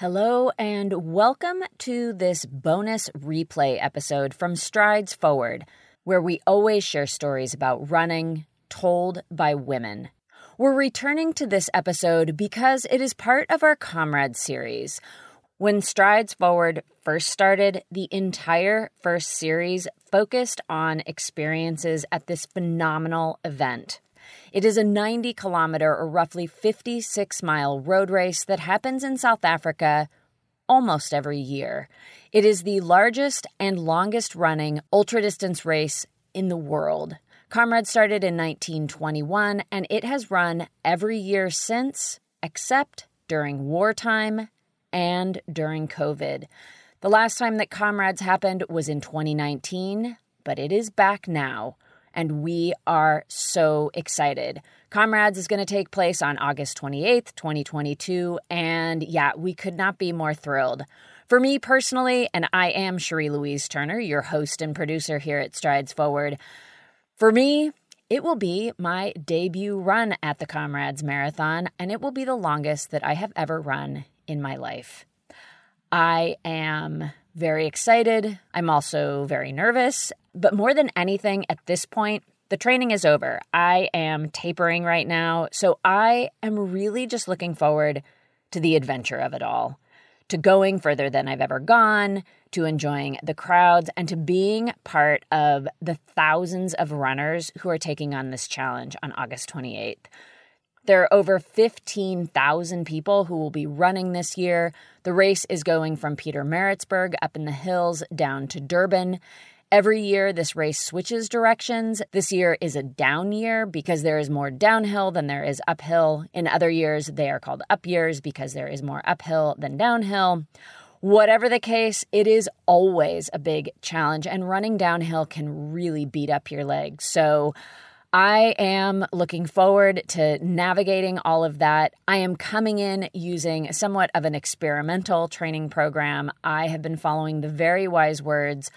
Hello, and welcome to this bonus replay episode from Strides Forward, where we always share stories about running told by women. We're returning to this episode because it is part of our Comrade series. When Strides Forward first started, the entire first series focused on experiences at this phenomenal event. It is a 90 kilometer or roughly 56 mile road race that happens in South Africa almost every year. It is the largest and longest running ultra distance race in the world. Comrade started in 1921 and it has run every year since, except during wartime and during COVID. The last time that Comrades happened was in 2019, but it is back now and we are so excited. Comrades is going to take place on August 28th, 2022, and yeah, we could not be more thrilled. For me personally, and I am Cherie Louise Turner, your host and producer here at Strides Forward, for me, it will be my debut run at the Comrades Marathon, and it will be the longest that I have ever run in my life. I am very excited. I'm also very nervous. But more than anything, at this point, the training is over. I am tapering right now. So I am really just looking forward to the adventure of it all, to going further than I've ever gone, to enjoying the crowds, and to being part of the thousands of runners who are taking on this challenge on August 28th. There are over 15,000 people who will be running this year. The race is going from Pietermaritzburg up in the hills down to Durban. Every year, this race switches directions. This year is a down year because there is more downhill than there is uphill. In other years, they are called up years because there is more uphill than downhill. Whatever the case, it is always a big challenge, and running downhill can really beat up your legs. So, I am looking forward to navigating all of that. I am coming in using somewhat of an experimental training program. I have been following the very wise words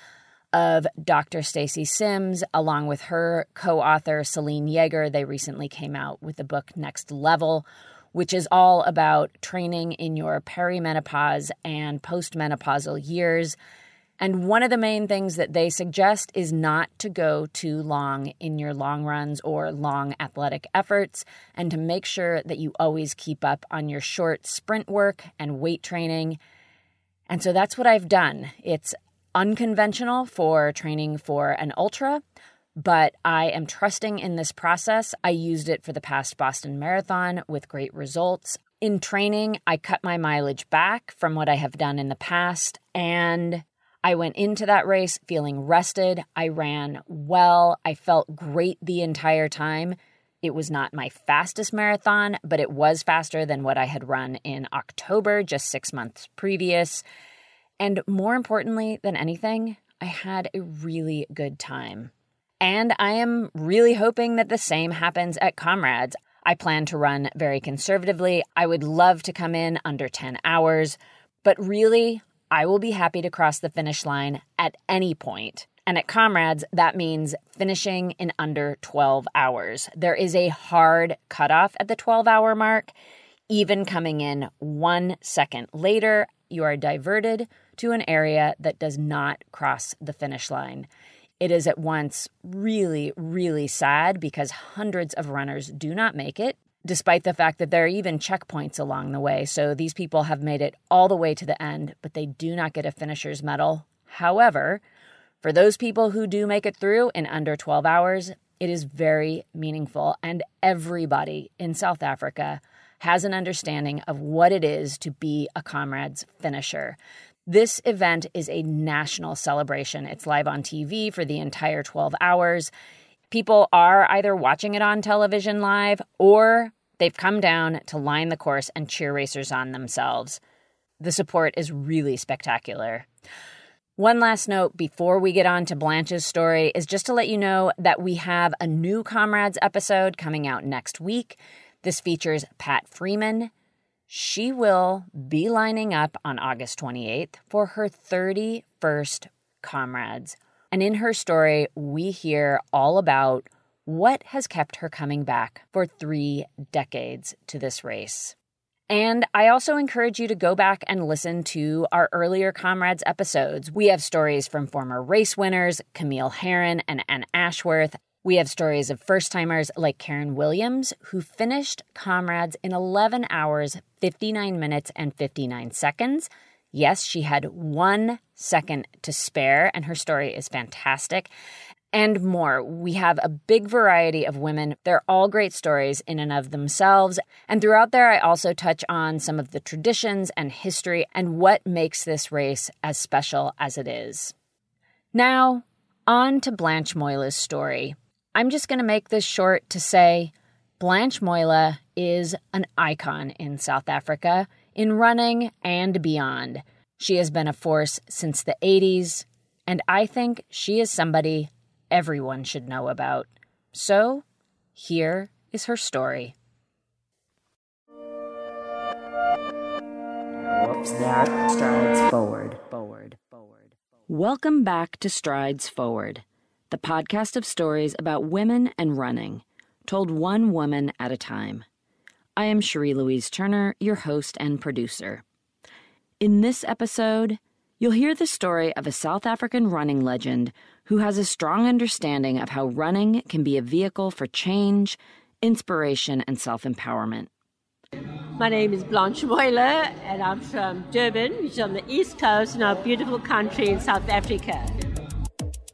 of Dr. Stacy Sims along with her co-author Selene Yeager. They recently came out with the book Next Level, which is all about training in your perimenopause and postmenopausal years. And one of the main things that they suggest is not to go too long in your long runs or long athletic efforts, and to make sure that you always keep up on your short sprint work and weight training. And so that's what I've done. It's unconventional for training for an ultra, but I am trusting in this process. I used it for the past Boston Marathon with great results. In training, I cut my mileage back from what I have done in the past, and I went into that race feeling rested. I ran well. I felt great the entire time. It was not my fastest marathon, but it was faster than what I had run in October, just six months previous. And more importantly than anything, I had a really good time. And I am really hoping that the same happens at Comrades. I plan to run very conservatively. I would love to come in under 10 hours, but really, I will be happy to cross the finish line at any point. And at Comrades, that means finishing in under 12 hours. There is a hard cutoff at the 12 hour mark. Even coming in one second later, you are diverted to an area that does not cross the finish line. It is at once really, really sad because hundreds of runners do not make it, despite the fact that there are even checkpoints along the way. So these people have made it all the way to the end, but they do not get a finisher's medal. However, for those people who do make it through in under 12 hours, it is very meaningful, and everybody in South Africa has an understanding of what it is to be a comrade's finisher. This event is a national celebration. It's live on TV for the entire 12 hours. People are either watching it on television live or They've come down to line the course and cheer racers on themselves. The support is really spectacular. One last note before we get on to Blanche's story is just to let you know that we have a new Comrades episode coming out next week. This features Pat Freeman. She will be lining up on August 28th for her 31st Comrades. And in her story, we hear all about what has kept her coming back for three decades to this race. And I also encourage you to go back and listen to our earlier Comrades episodes. We have stories from former race winners, Camille Herron and Ann Ashworth. We have stories of first timers like Karen Williams, who finished Comrades in 11 hours, 59 minutes, and 59 seconds. Yes, she had one second to spare, and her story is fantastic and more. We have a big variety of women. They're all great stories in and of themselves. And throughout there, I also touch on some of the traditions and history and what makes this race as special as it is. Now, on to Blanche Moila's story. I'm just going to make this short to say Blanche Moila is an icon in South Africa, in running and beyond. She has been a force since the 80s, and I think she is somebody everyone should know about. So, here is her story. Whoops, that strides forward, forward, forward. Welcome back to Strides Forward, the podcast of stories about women and running, told one woman at a time. I am Cherie Louise Turner, your host and producer. In this episode, you'll hear the story of a South African running legend who has a strong understanding of how running can be a vehicle for change, inspiration, and self empowerment. My name is Blanche Moila, and I'm from Durban, which is on the east coast in our beautiful country in South Africa.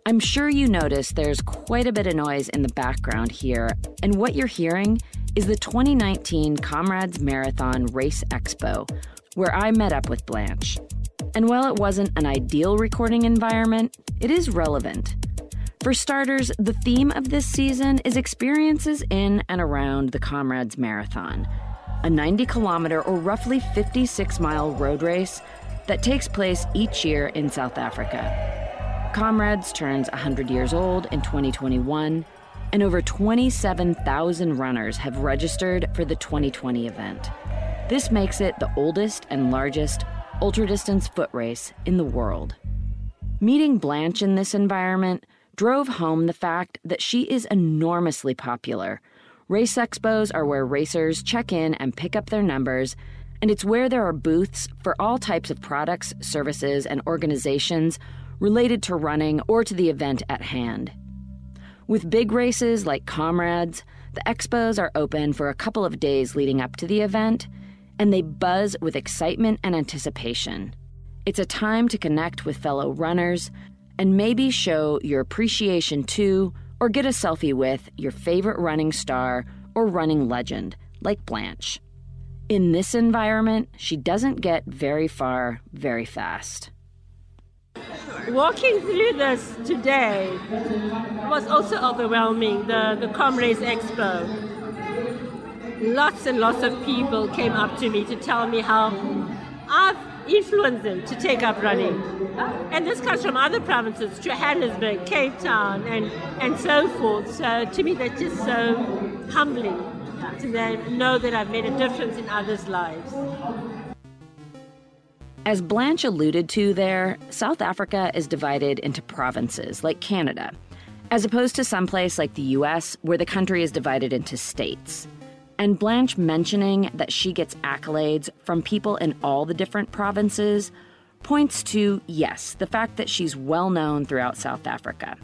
I'm sure you notice there's quite a bit of noise in the background here, and what you're hearing is the 2019 Comrades Marathon Race Expo, where I met up with Blanche. And while it wasn't an ideal recording environment, it is relevant. For starters, the theme of this season is experiences in and around the Comrades Marathon, a 90 kilometer or roughly 56 mile road race that takes place each year in South Africa. Comrades turns 100 years old in 2021, and over 27,000 runners have registered for the 2020 event. This makes it the oldest and largest ultradistance foot race in the world. Meeting Blanche in this environment drove home the fact that she is enormously popular. Race expos are where racers check in and pick up their numbers, and it's where there are booths for all types of products, services, and organizations related to running or to the event at hand. With big races like Comrades, the expos are open for a couple of days leading up to the event, and they buzz with excitement and anticipation. It's a time to connect with fellow runners and maybe show your appreciation to or get a selfie with your favorite running star or running legend, like Blanche. In this environment, she doesn't get very far very fast. Walking through this today was also overwhelming, the, the Comrades Expo lots and lots of people came up to me to tell me how I've influenced them to take up running. And this comes from other provinces, Johannesburg, Cape Town, and, and so forth. So to me, that's just so humbling to know that I've made a difference in others' lives. As Blanche alluded to there, South Africa is divided into provinces, like Canada, as opposed to someplace like the US, where the country is divided into states. And Blanche mentioning that she gets accolades from people in all the different provinces points to, yes, the fact that she's well known throughout South Africa.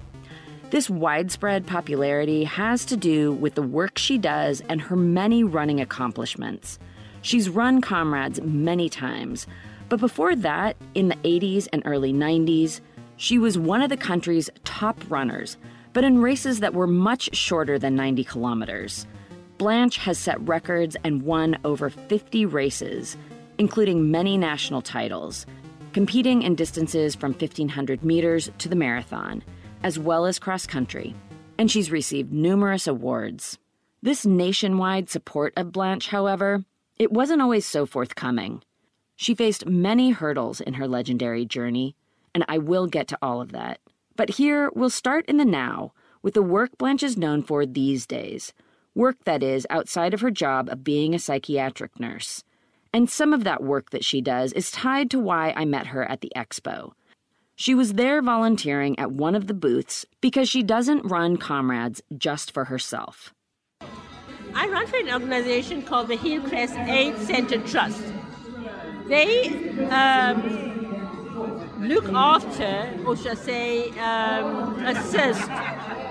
This widespread popularity has to do with the work she does and her many running accomplishments. She's run Comrades many times, but before that, in the 80s and early 90s, she was one of the country's top runners, but in races that were much shorter than 90 kilometers. Blanche has set records and won over 50 races, including many national titles, competing in distances from 1,500 meters to the marathon, as well as cross country, and she's received numerous awards. This nationwide support of Blanche, however, it wasn't always so forthcoming. She faced many hurdles in her legendary journey, and I will get to all of that. But here, we'll start in the now with the work Blanche is known for these days work that is outside of her job of being a psychiatric nurse. And some of that work that she does is tied to why I met her at the expo. She was there volunteering at one of the booths because she doesn't run Comrades just for herself. I run for an organization called the Hillcrest AIDS Center Trust. They um, look after, or should I say, um, assist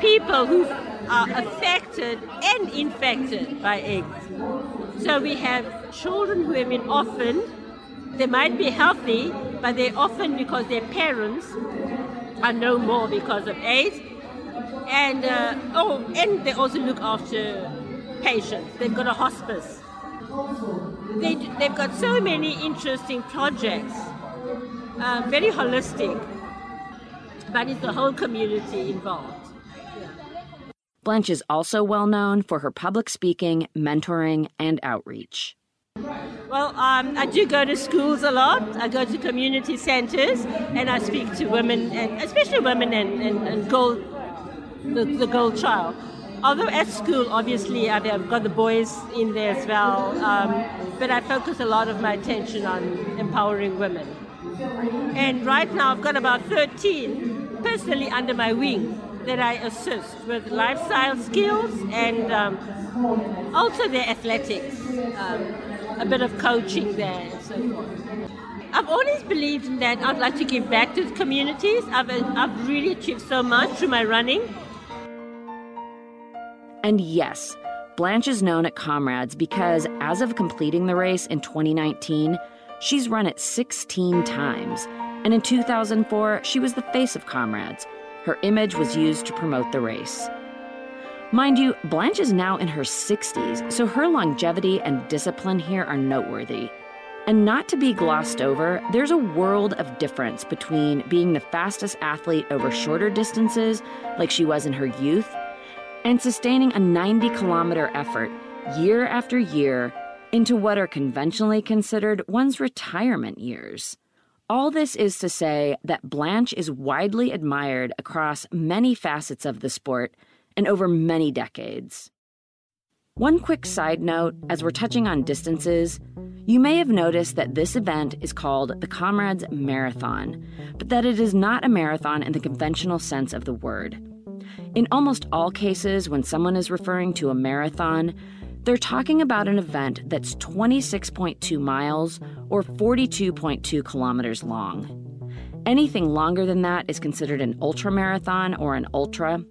people who are affected and infected by AIDS. So we have children who have been orphaned. They might be healthy, but they're orphaned because their parents are no more because of AIDS. And uh, oh, and they also look after patients. They've got a hospice. They, they've got so many interesting projects, uh, very holistic, but it's the whole community involved. Blanche is also well known for her public speaking, mentoring, and outreach. Well, um, I do go to schools a lot. I go to community centers and I speak to women, and especially women and, and, and the, the girl child. Although at school, obviously, I've got the boys in there as well, um, but I focus a lot of my attention on empowering women. And right now, I've got about 13 personally under my wing that I assist with lifestyle skills and um, also their athletics, um, a bit of coaching there and so. I've always believed in that I'd like to give back to the communities. I've, I've really achieved so much through my running. And yes, Blanche is known at Comrades because as of completing the race in 2019, she's run it 16 times. And in 2004, she was the face of Comrades. Her image was used to promote the race. Mind you, Blanche is now in her 60s, so her longevity and discipline here are noteworthy. And not to be glossed over, there's a world of difference between being the fastest athlete over shorter distances, like she was in her youth, and sustaining a 90 kilometer effort year after year into what are conventionally considered one's retirement years. All this is to say that Blanche is widely admired across many facets of the sport and over many decades. One quick side note as we're touching on distances, you may have noticed that this event is called the Comrades Marathon, but that it is not a marathon in the conventional sense of the word. In almost all cases, when someone is referring to a marathon, they're talking about an event that's 26.2 miles or 42.2 kilometers long. Anything longer than that is considered an ultramarathon or an ultra.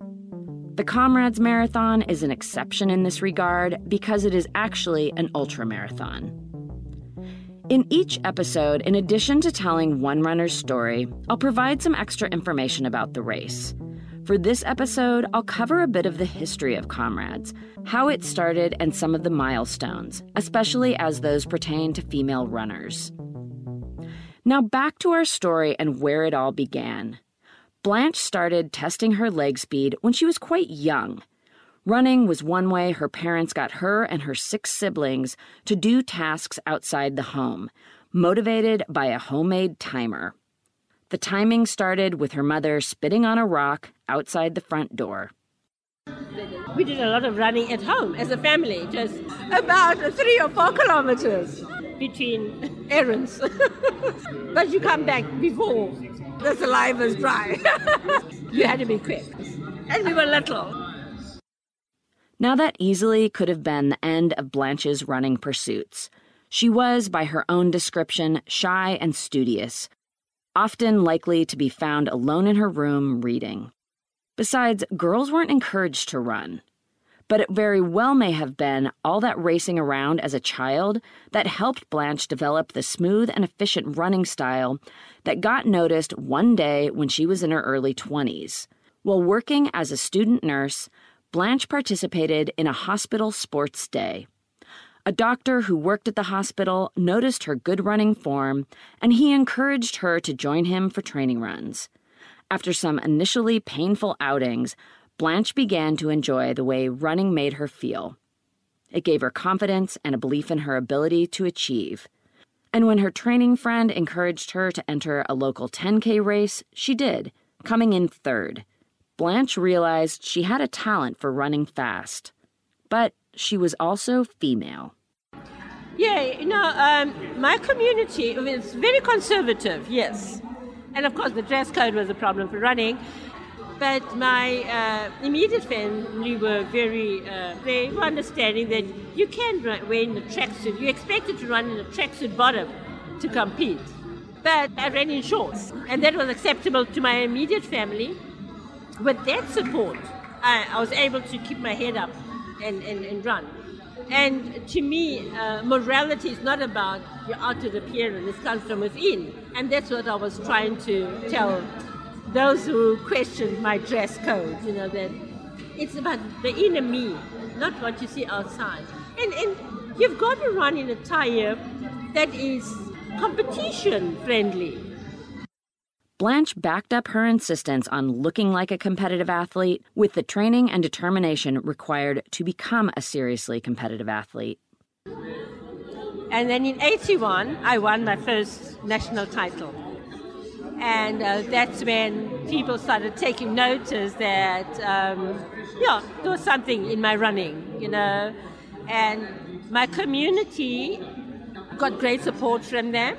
The Comrades Marathon is an exception in this regard because it is actually an ultramarathon. In each episode, in addition to telling one runner's story, I'll provide some extra information about the race. For this episode, I'll cover a bit of the history of Comrades, how it started, and some of the milestones, especially as those pertain to female runners. Now, back to our story and where it all began. Blanche started testing her leg speed when she was quite young. Running was one way her parents got her and her six siblings to do tasks outside the home, motivated by a homemade timer. The timing started with her mother spitting on a rock outside the front door. We did a lot of running at home as a family, just about three or four kilometers between errands. but you come back before the saliva is dry. you had to be quick. And we were little. Now, that easily could have been the end of Blanche's running pursuits. She was, by her own description, shy and studious, often likely to be found alone in her room reading. Besides, girls weren't encouraged to run. But it very well may have been all that racing around as a child that helped Blanche develop the smooth and efficient running style that got noticed one day when she was in her early 20s. While working as a student nurse, Blanche participated in a hospital sports day. A doctor who worked at the hospital noticed her good running form, and he encouraged her to join him for training runs. After some initially painful outings, Blanche began to enjoy the way running made her feel. It gave her confidence and a belief in her ability to achieve. And when her training friend encouraged her to enter a local 10K race, she did, coming in third. Blanche realized she had a talent for running fast, but she was also female. Yeah, you know, um, my community is very conservative, yes. And of course, the dress code was a problem for running. But my uh, immediate family were very, uh, they were understanding that you can run, wear in a tracksuit. You're expected to run in a tracksuit bottom to compete. But I ran in shorts, and that was acceptable to my immediate family. With that support, I, I was able to keep my head up and, and, and run. And to me, uh, morality is not about your outer appearance, it comes from within. And that's what I was trying to tell those who questioned my dress code, you know, that it's about the inner me, not what you see outside. And, and you've got to run in a tire that is competition friendly. Blanche backed up her insistence on looking like a competitive athlete with the training and determination required to become a seriously competitive athlete. And then in 81, I won my first national title. And uh, that's when people started taking notice that, um, yeah, there was something in my running, you know. And my community got great support from them.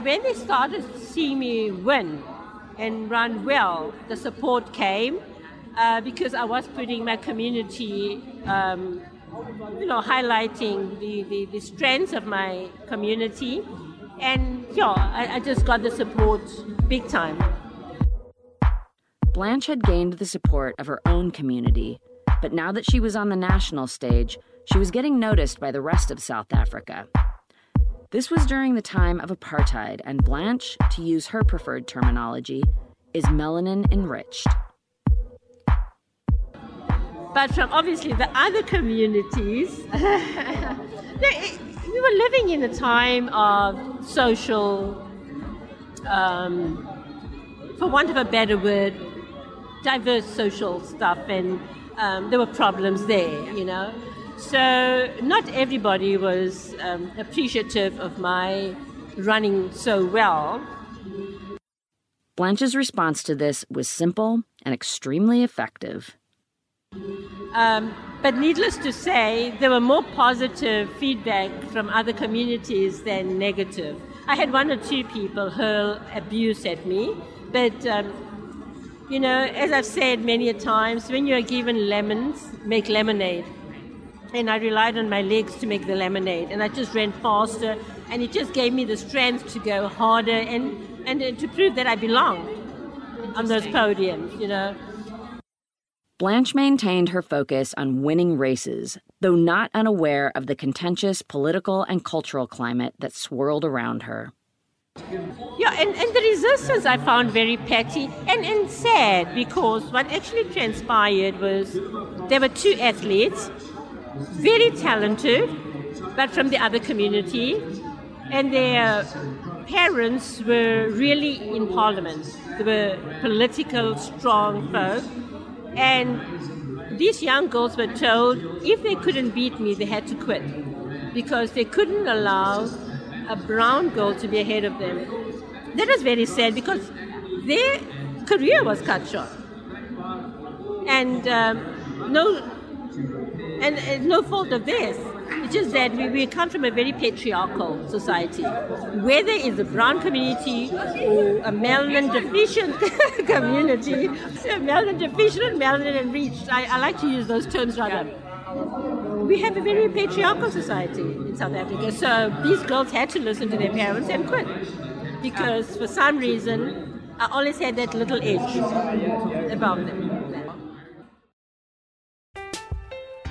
When they started to see me win and run well, the support came uh, because I was putting my community, um, you know, highlighting the, the, the strengths of my community. And yeah, I, I just got the support big time. Blanche had gained the support of her own community, but now that she was on the national stage, she was getting noticed by the rest of South Africa. This was during the time of apartheid, and Blanche, to use her preferred terminology, is melanin enriched. But from obviously the other communities, we were living in a time of social, um, for want of a better word, diverse social stuff, and um, there were problems there, you know. So not everybody was um, appreciative of my running so well. Blanche's response to this was simple and extremely effective. Um, but needless to say, there were more positive feedback from other communities than negative. I had one or two people hurl abuse at me, but um, you know, as I've said many a times, when you are given lemons, make lemonade and I relied on my legs to make the lemonade. And I just ran faster, and it just gave me the strength to go harder and, and to prove that I belonged on those podiums, you know. Blanche maintained her focus on winning races, though not unaware of the contentious political and cultural climate that swirled around her. Yeah, and, and the resistance I found very petty and, and sad because what actually transpired was there were two athletes very talented, but from the other community. And their parents were really in parliament. They were political, strong folk. And these young girls were told if they couldn't beat me, they had to quit because they couldn't allow a brown girl to be ahead of them. That was very sad because their career was cut short. And um, no and it's no fault of theirs. It's just that we, we come from a very patriarchal society. Whether it's a brown community or a melanin deficient community, melanin deficient, melanin enriched, I, I like to use those terms rather. We have a very patriarchal society in South Africa, so these girls had to listen to their parents and quit because for some reason I always had that little edge above them.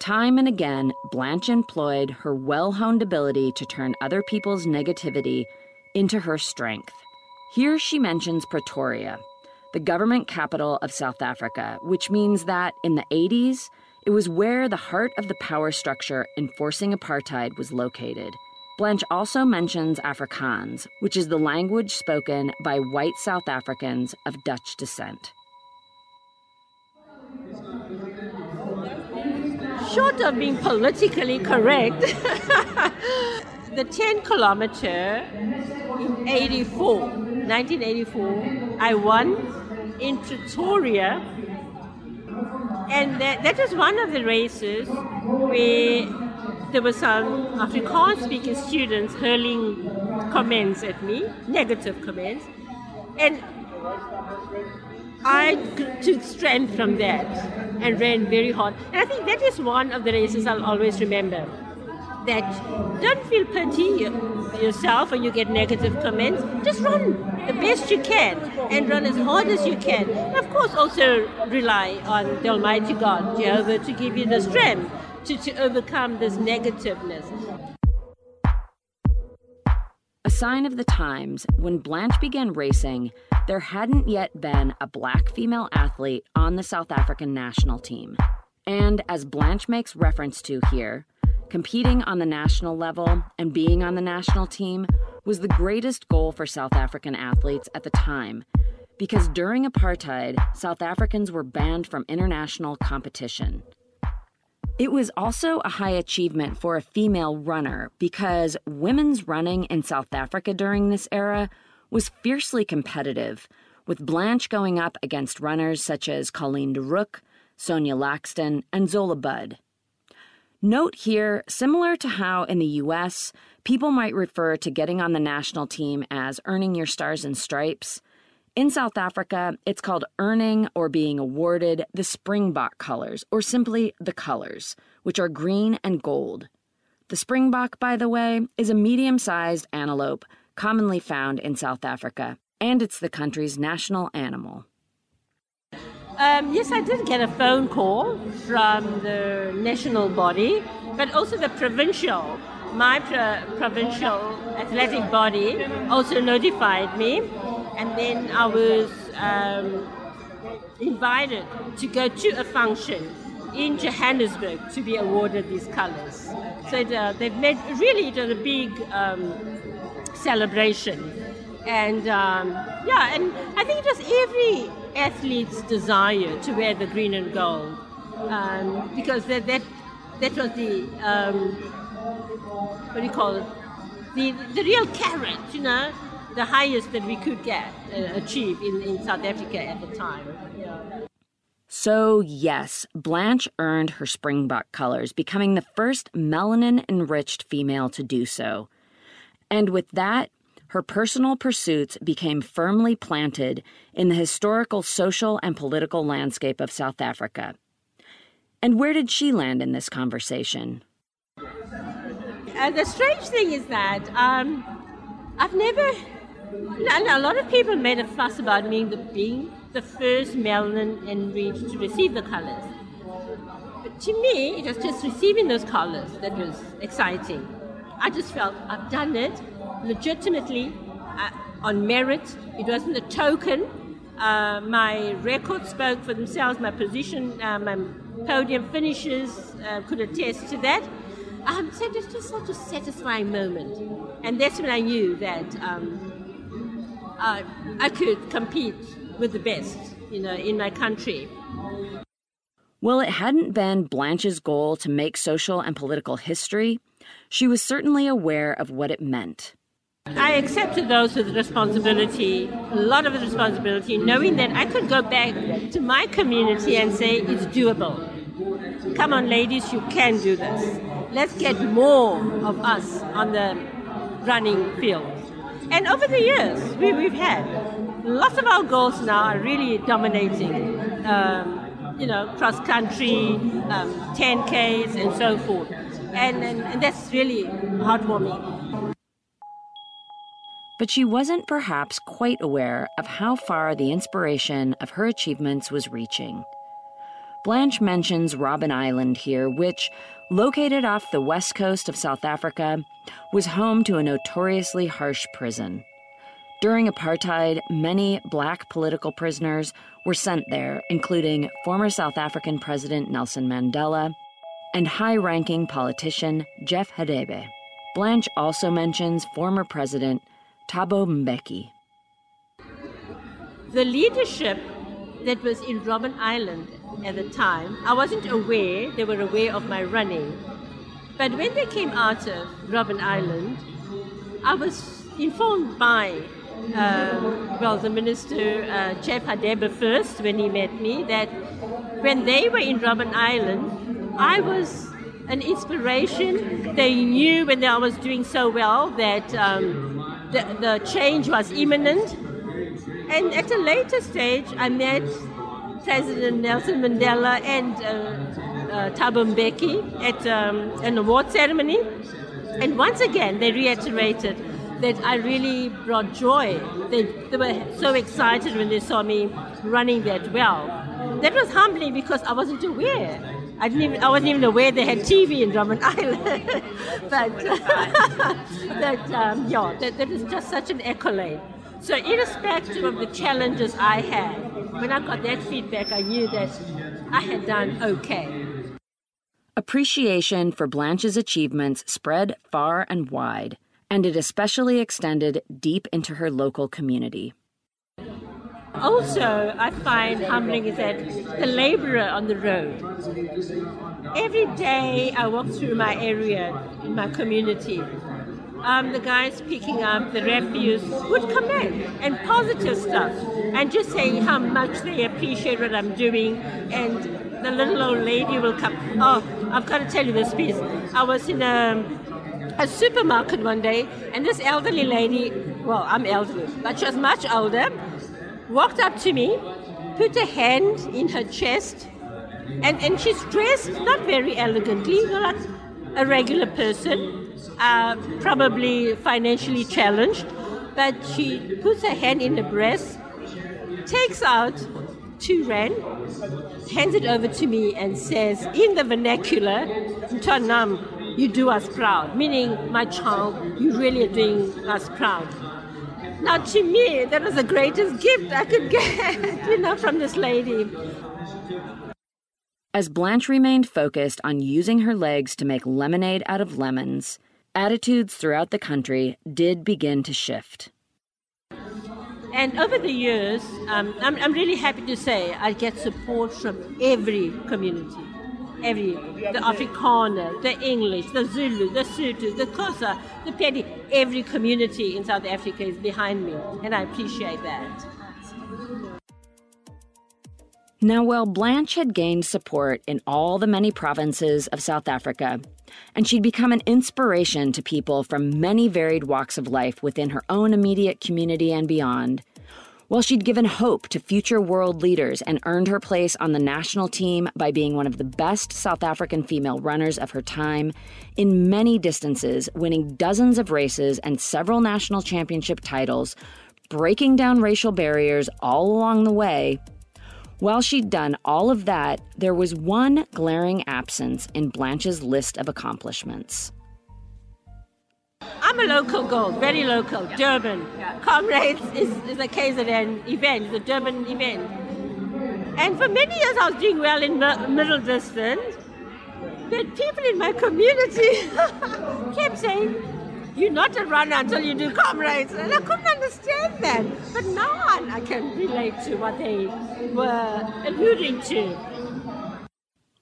Time and again, Blanche employed her well honed ability to turn other people's negativity into her strength. Here she mentions Pretoria, the government capital of South Africa, which means that in the 80s, it was where the heart of the power structure enforcing apartheid was located. Blanche also mentions Afrikaans, which is the language spoken by white South Africans of Dutch descent. Short of being politically correct, the 10 kilometer in 84, 1984, I won in Pretoria. And that, that was one of the races where there were some Afrikaans speaking students hurling comments at me, negative comments. And I took strength from that and ran very hard. And I think that is one of the races I'll always remember. That don't feel pity yourself when you get negative comments. Just run the best you can and run as hard as you can. And of course, also rely on the Almighty God, Jehovah, to give you the strength to, to overcome this negativeness. A sign of the times, when Blanche began racing, there hadn't yet been a black female athlete on the South African national team. And as Blanche makes reference to here, competing on the national level and being on the national team was the greatest goal for South African athletes at the time, because during apartheid, South Africans were banned from international competition. It was also a high achievement for a female runner because women's running in South Africa during this era was fiercely competitive, with Blanche going up against runners such as Colleen De Reuck, Sonia Laxton, and Zola Budd. Note here, similar to how in the US, people might refer to getting on the national team as earning your stars and stripes, in South Africa, it's called earning or being awarded the Springbok colors, or simply the colors, which are green and gold. The Springbok, by the way, is a medium sized antelope commonly found in South Africa, and it's the country's national animal. Um, yes, I did get a phone call from the national body, but also the provincial. My pro- provincial athletic body also notified me and then I was um, invited to go to a function in Johannesburg to be awarded these colors. So uh, they've made really it was a big um, celebration, and um, yeah, and I think it was every athlete's desire to wear the green and gold um, because that, that that was the um, what do you call it? The the real carrot, you know the highest that we could get uh, achieve in, in South Africa at the time. Yeah. So, yes, Blanche earned her Springbok colors, becoming the first melanin enriched female to do so. And with that, her personal pursuits became firmly planted in the historical social and political landscape of South Africa. And where did she land in this conversation? Uh, the strange thing is that um, I've never a lot of people made a fuss about me being the first melanin enriched to receive the colors. But to me, it was just receiving those colors that was exciting. I just felt I've done it legitimately uh, on merit. It wasn't a token. Uh, my records spoke for themselves. My position, uh, my podium finishes uh, could attest to that. Um, so it was just such a satisfying moment. And that's when I knew that um, uh, I could compete with the best, you know, in my country. Well, it hadn't been Blanche's goal to make social and political history. She was certainly aware of what it meant. I accepted those with responsibility, a lot of responsibility, knowing that I could go back to my community and say it's doable. Come on, ladies, you can do this. Let's get more of us on the running field. And over the years, we, we've had lots of our girls now are really dominating. Um, you know, cross country, um, 10Ks, and so forth. And, and, and that's really heartwarming. But she wasn't perhaps quite aware of how far the inspiration of her achievements was reaching. Blanche mentions Robben Island here, which, located off the west coast of South Africa, was home to a notoriously harsh prison. During apartheid, many black political prisoners were sent there, including former South African President Nelson Mandela and high ranking politician Jeff Radebe. Blanche also mentions former President Thabo Mbeki. The leadership that was in Robben Island at the time, I wasn't aware they were aware of my running. But when they came out of Robben Island, I was informed by, uh, well, the minister, uh, Jeff Radebe first, when he met me, that when they were in Robben Island, I was an inspiration. They knew when I was doing so well that um, the, the change was imminent. And at a later stage, I met President Nelson Mandela and uh, uh, Thabo Mbeki at um, an award ceremony. And once again, they reiterated that I really brought joy. They, they were so excited when they saw me running that well. That was humbling because I wasn't aware. I didn't even I wasn't even aware they had TV in Robben Island. but that um, yeah, that, that was just such an accolade. So irrespective of the challenges I had, when I got that feedback, I knew that I had done okay. Appreciation for Blanche's achievements spread far and wide, and it especially extended deep into her local community. Also, I find humbling is that the laborer on the road. Every day I walk through my area, in my community, um, the guys picking up the refuse would come in and positive stuff and just saying how much they appreciate what I'm doing. And the little old lady will come. Oh, I've got to tell you this piece. I was in a, a supermarket one day, and this elderly lady, well, I'm elderly, but she was much older, walked up to me, put a hand in her chest, and, and she's dressed not very elegantly, like a regular person uh, probably financially challenged, but she puts her hand in her breast, takes out two rand, hands it over to me, and says in the vernacular, Mtanam, you do us proud, meaning, my child, you really are doing us proud. Now, to me, that was the greatest gift I could get, you know, from this lady. As Blanche remained focused on using her legs to make lemonade out of lemons, attitudes throughout the country did begin to shift. And over the years, um, I'm, I'm really happy to say I get support from every community. Every, the Afrikaner, the English, the Zulu, the Sotho, the Xhosa, the Pedi, every community in South Africa is behind me, and I appreciate that. Now, while Blanche had gained support in all the many provinces of South Africa, and she'd become an inspiration to people from many varied walks of life within her own immediate community and beyond, while she'd given hope to future world leaders and earned her place on the national team by being one of the best South African female runners of her time, in many distances, winning dozens of races and several national championship titles, breaking down racial barriers all along the way, while she'd done all of that, there was one glaring absence in Blanche's list of accomplishments. I'm a local girl, very local, yeah. Durban. Yeah. Comrades is, is a KZN event, the Durban event. And for many years I was doing well in middle distance, but people in my community kept saying, you're not a runner until you do comrades. And I couldn't understand that. But now I can relate to what they were alluding to.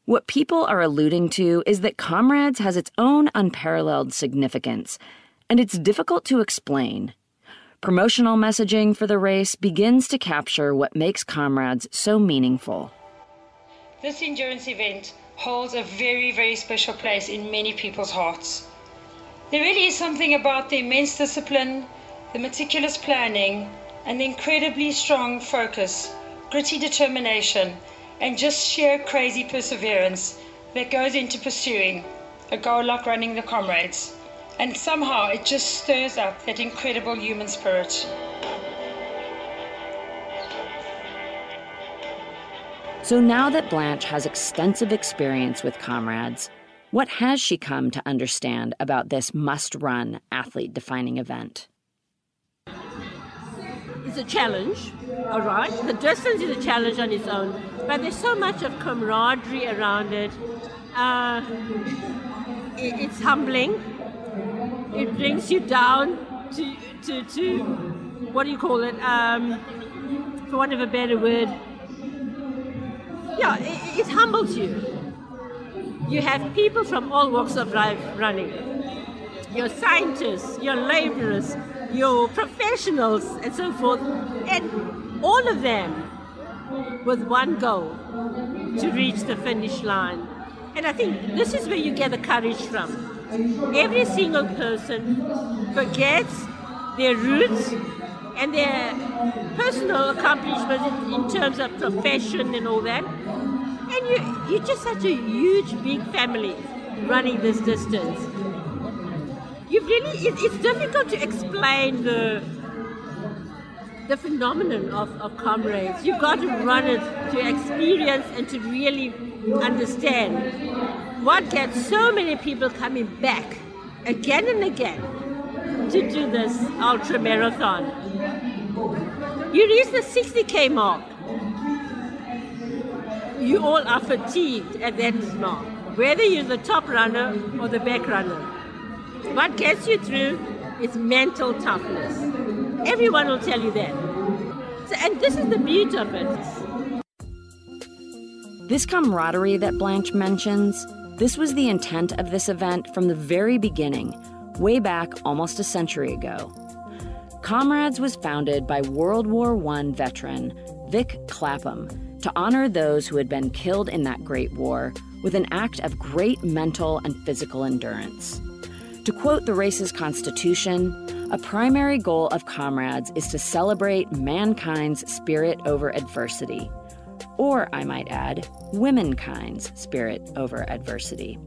What people are alluding to is that Comrades has its own unparalleled significance, and it's difficult to explain. Promotional messaging for the race begins to capture what makes Comrades so meaningful. This endurance event holds a very, very special place in many people's hearts. There really is something about the immense discipline, the meticulous planning, and the incredibly strong focus, gritty determination, and just sheer crazy perseverance that goes into pursuing a goal like running the comrades. And somehow it just stirs up that incredible human spirit. So now that Blanche has extensive experience with comrades, what has she come to understand about this must run athlete defining event? It's a challenge, all right? The distance is a challenge on its own, but there's so much of camaraderie around it. Uh, it's humbling. It brings you down to, to, to what do you call it? Um, for want of a better word. Yeah, it, it humbles you you have people from all walks of life running. Your scientists, your laborers, your professionals, and so forth, and all of them with one goal to reach the finish line. And I think this is where you get the courage from. Every single person forgets their roots and their personal accomplishments in terms of profession and all that, and you, you're just such a huge, big family running this distance. You've really, it, it's difficult to explain the the phenomenon of, of comrades. You've got to run it to experience and to really understand what gets so many people coming back again and again to do this ultra marathon. You reach the 60k mark you all are fatigued at that mark, whether you're the top runner or the back runner. What gets you through is mental toughness. Everyone will tell you that. So, and this is the beauty of it. This camaraderie that Blanche mentions, this was the intent of this event from the very beginning, way back almost a century ago. Comrades was founded by World War I veteran Vic Clapham to honor those who had been killed in that great war with an act of great mental and physical endurance. To quote the race's constitution, a primary goal of comrades is to celebrate mankind's spirit over adversity, or I might add, womankind's spirit over adversity.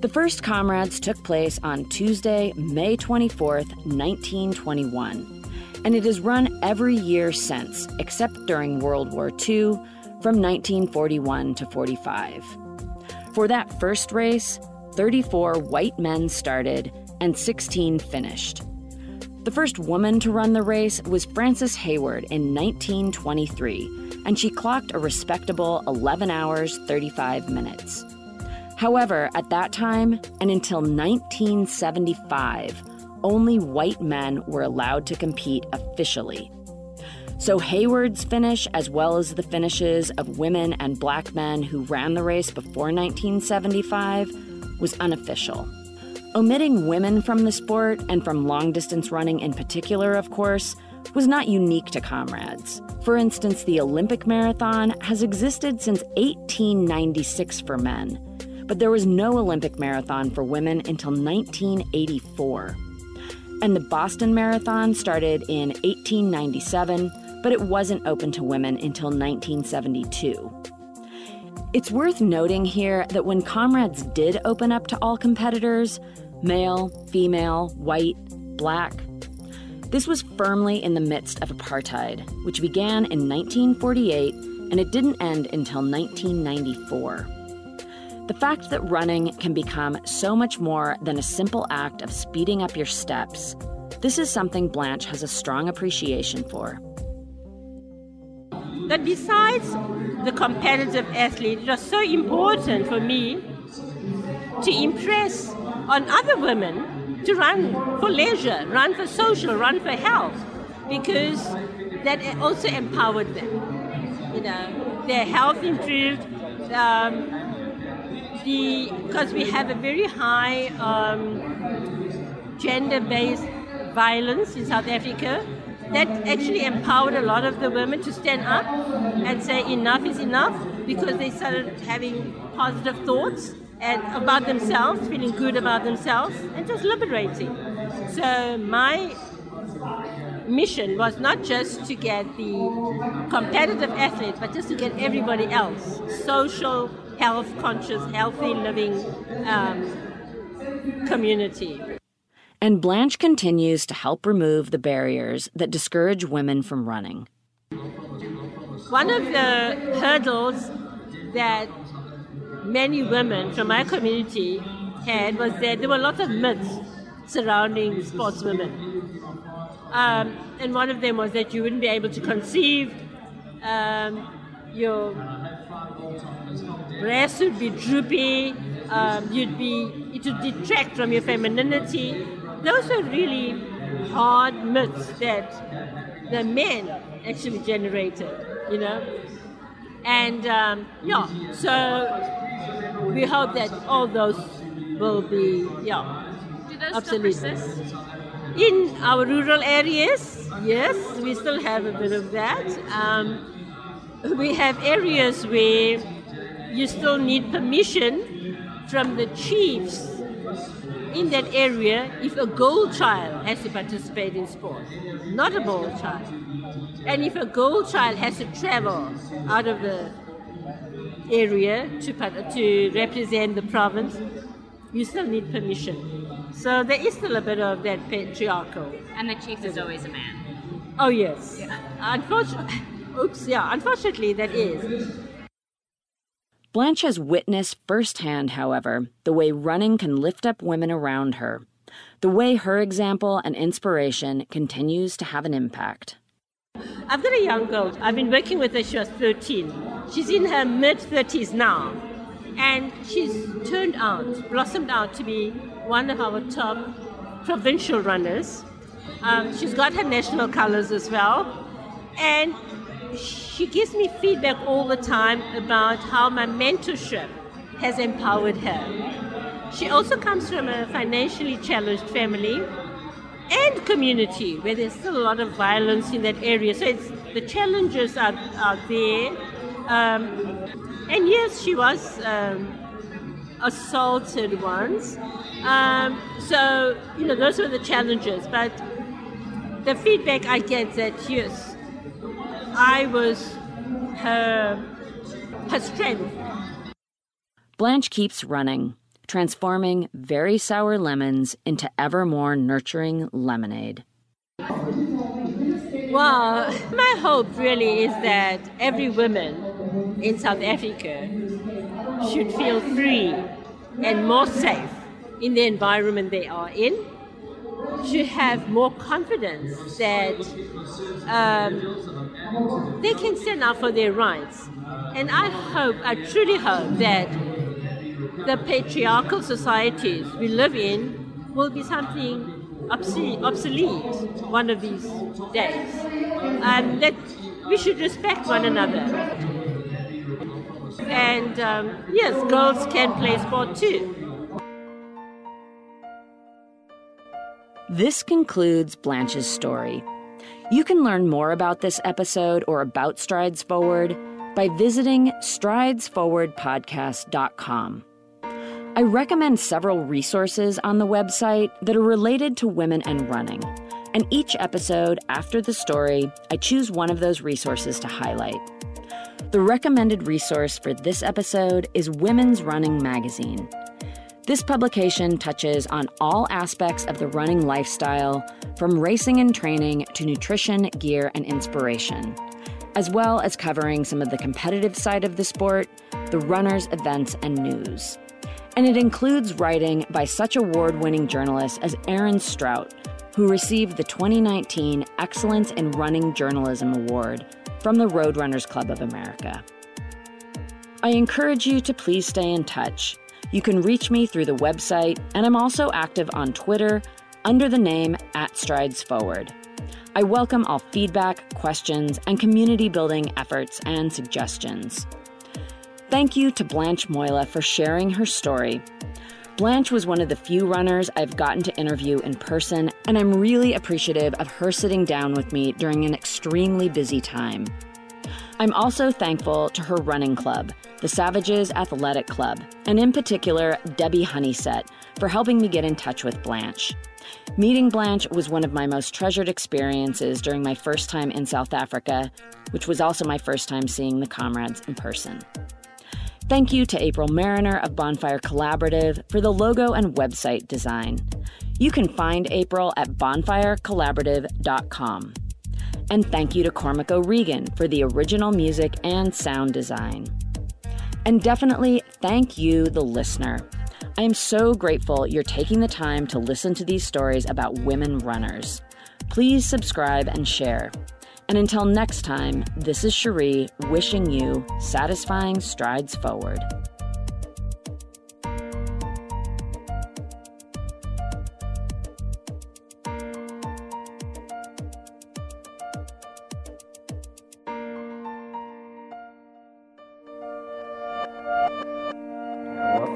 The first comrades took place on Tuesday, May 24th, 1921 and it has run every year since, except during World War II from 1941 to 45. For that first race, 34 white men started and 16 finished. The first woman to run the race was Frances Hayward in 1923, and she clocked a respectable 11 hours 35 minutes. However, at that time, and until 1975, only white men were allowed to compete officially. So Hayward's finish, as well as the finishes of women and black men who ran the race before 1975, was unofficial. Omitting women from the sport, and from long distance running in particular, of course, was not unique to comrades. For instance, the Olympic marathon has existed since 1896 for men, but there was no Olympic marathon for women until 1984. And the Boston Marathon started in 1897, but it wasn't open to women until 1972. It's worth noting here that when Comrades did open up to all competitors male, female, white, black this was firmly in the midst of apartheid, which began in 1948 and it didn't end until 1994. The fact that running can become so much more than a simple act of speeding up your steps, this is something Blanche has a strong appreciation for. That besides the competitive athlete, it was so important for me to impress on other women to run for leisure, run for social, run for health, because that also empowered them. You know, their health improved. Um, the because we have a very high um, gender-based violence in South Africa, that actually empowered a lot of the women to stand up and say enough is enough because they started having positive thoughts and about themselves, feeling good about themselves, and just liberating. So my mission was not just to get the competitive athlete, but just to get everybody else social, health conscious, healthy living um, community. And Blanche continues to help remove the barriers that discourage women from running. one of the hurdles that many women from my community had was that there were lots of myths surrounding sportswomen. Um, and one of them was that you wouldn't be able to conceive, um, your breasts would be droopy, um, you'd be, it would detract from your femininity. Those were really hard myths that the men actually generated, you know. And um, yeah, so we hope that all those will be, yeah, absolutely. In our rural areas, yes, we still have a bit of that. Um, we have areas where you still need permission from the chiefs in that area if a girl child has to participate in sport, not a boy child. And if a girl child has to travel out of the area to, to represent the province, you still need permission. So there is still a bit of that patriarchal. And the chief is always a man. Oh yes. Unfortunately, oops, yeah. Unfortunately, that is. Blanche has witnessed firsthand, however, the way running can lift up women around her, the way her example and inspiration continues to have an impact. I've got a young girl. I've been working with her. She was 13. She's in her mid 30s now, and she's turned out, blossomed out to be one of our top provincial runners. Um, she's got her national colors as well, and she gives me feedback all the time about how my mentorship has empowered her. She also comes from a financially challenged family and community where there's still a lot of violence in that area. So it's, the challenges are, are there. Um, and yes, she was um, assaulted once. Um, so, you know, those were the challenges. But the feedback I get that, yes, I was her, her strength. Blanche keeps running, transforming very sour lemons into ever more nurturing lemonade. Well, my hope really is that every woman in South Africa should feel free and more safe in the environment they are in, should have more confidence that um, they can stand up for their rights. And I hope, I truly hope that the patriarchal societies we live in will be something obsolete, one of these days. Um, that we should respect one another. And um, yes, girls can play sport too. This concludes Blanche's story. You can learn more about this episode or about Strides Forward by visiting stridesforwardpodcast.com. I recommend several resources on the website that are related to women and running. And each episode after the story, I choose one of those resources to highlight. The recommended resource for this episode is Women's Running Magazine. This publication touches on all aspects of the running lifestyle, from racing and training to nutrition, gear, and inspiration, as well as covering some of the competitive side of the sport, the runners, events, and news. And it includes writing by such award winning journalists as Erin Strout, who received the 2019 Excellence in Running Journalism Award from the Road Runners Club of America. I encourage you to please stay in touch. You can reach me through the website, and I'm also active on Twitter under the name at Strides Forward. I welcome all feedback, questions, and community building efforts and suggestions. Thank you to Blanche Moila for sharing her story. Blanche was one of the few runners I've gotten to interview in person, and I'm really appreciative of her sitting down with me during an extremely busy time. I'm also thankful to her running club, the Savages Athletic Club, and in particular, Debbie Honeyset, for helping me get in touch with Blanche. Meeting Blanche was one of my most treasured experiences during my first time in South Africa, which was also my first time seeing the comrades in person. Thank you to April Mariner of Bonfire Collaborative for the logo and website design. You can find April at bonfirecollaborative.com. And thank you to Cormac O'Regan for the original music and sound design. And definitely thank you, the listener. I am so grateful you're taking the time to listen to these stories about women runners. Please subscribe and share. And until next time, this is Cherie wishing you satisfying strides forward.